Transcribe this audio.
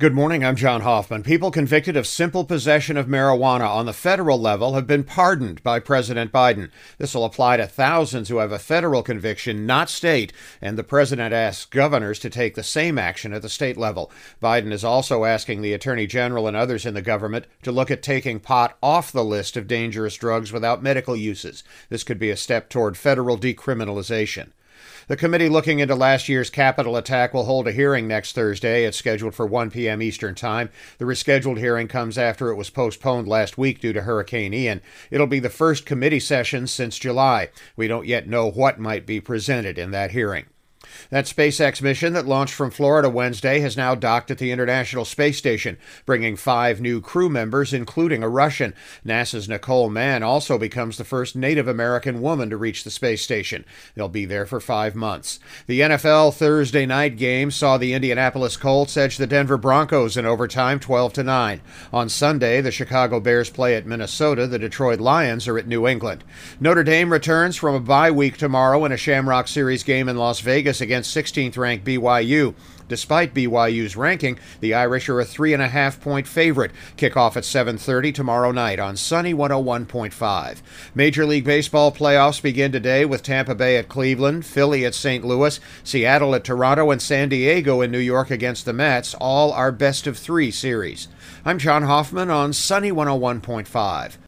Good morning. I'm John Hoffman. People convicted of simple possession of marijuana on the federal level have been pardoned by President Biden. This will apply to thousands who have a federal conviction, not state, and the president asks governors to take the same action at the state level. Biden is also asking the attorney general and others in the government to look at taking pot off the list of dangerous drugs without medical uses. This could be a step toward federal decriminalization. The committee looking into last year's Capitol attack will hold a hearing next Thursday. It's scheduled for 1 p.m. Eastern Time. The rescheduled hearing comes after it was postponed last week due to Hurricane Ian. It'll be the first committee session since July. We don't yet know what might be presented in that hearing. That SpaceX mission that launched from Florida Wednesday has now docked at the International Space Station, bringing five new crew members, including a Russian. NASA's Nicole Mann also becomes the first Native American woman to reach the space station. They'll be there for five months. The NFL Thursday night game saw the Indianapolis Colts edge the Denver Broncos in overtime 12 to 9. On Sunday, the Chicago Bears play at Minnesota. The Detroit Lions are at New England. Notre Dame returns from a bye week tomorrow in a Shamrock Series game in Las Vegas against 16th ranked BYU. Despite BYU's ranking, the Irish are a three and a half point favorite. Kickoff at 7:30 tomorrow night on Sunny 101.5. Major League Baseball playoffs begin today with Tampa Bay at Cleveland, Philly at St. Louis, Seattle at Toronto, and San Diego in New York against the Mets. All are best of three series. I'm John Hoffman on Sunny 101.5.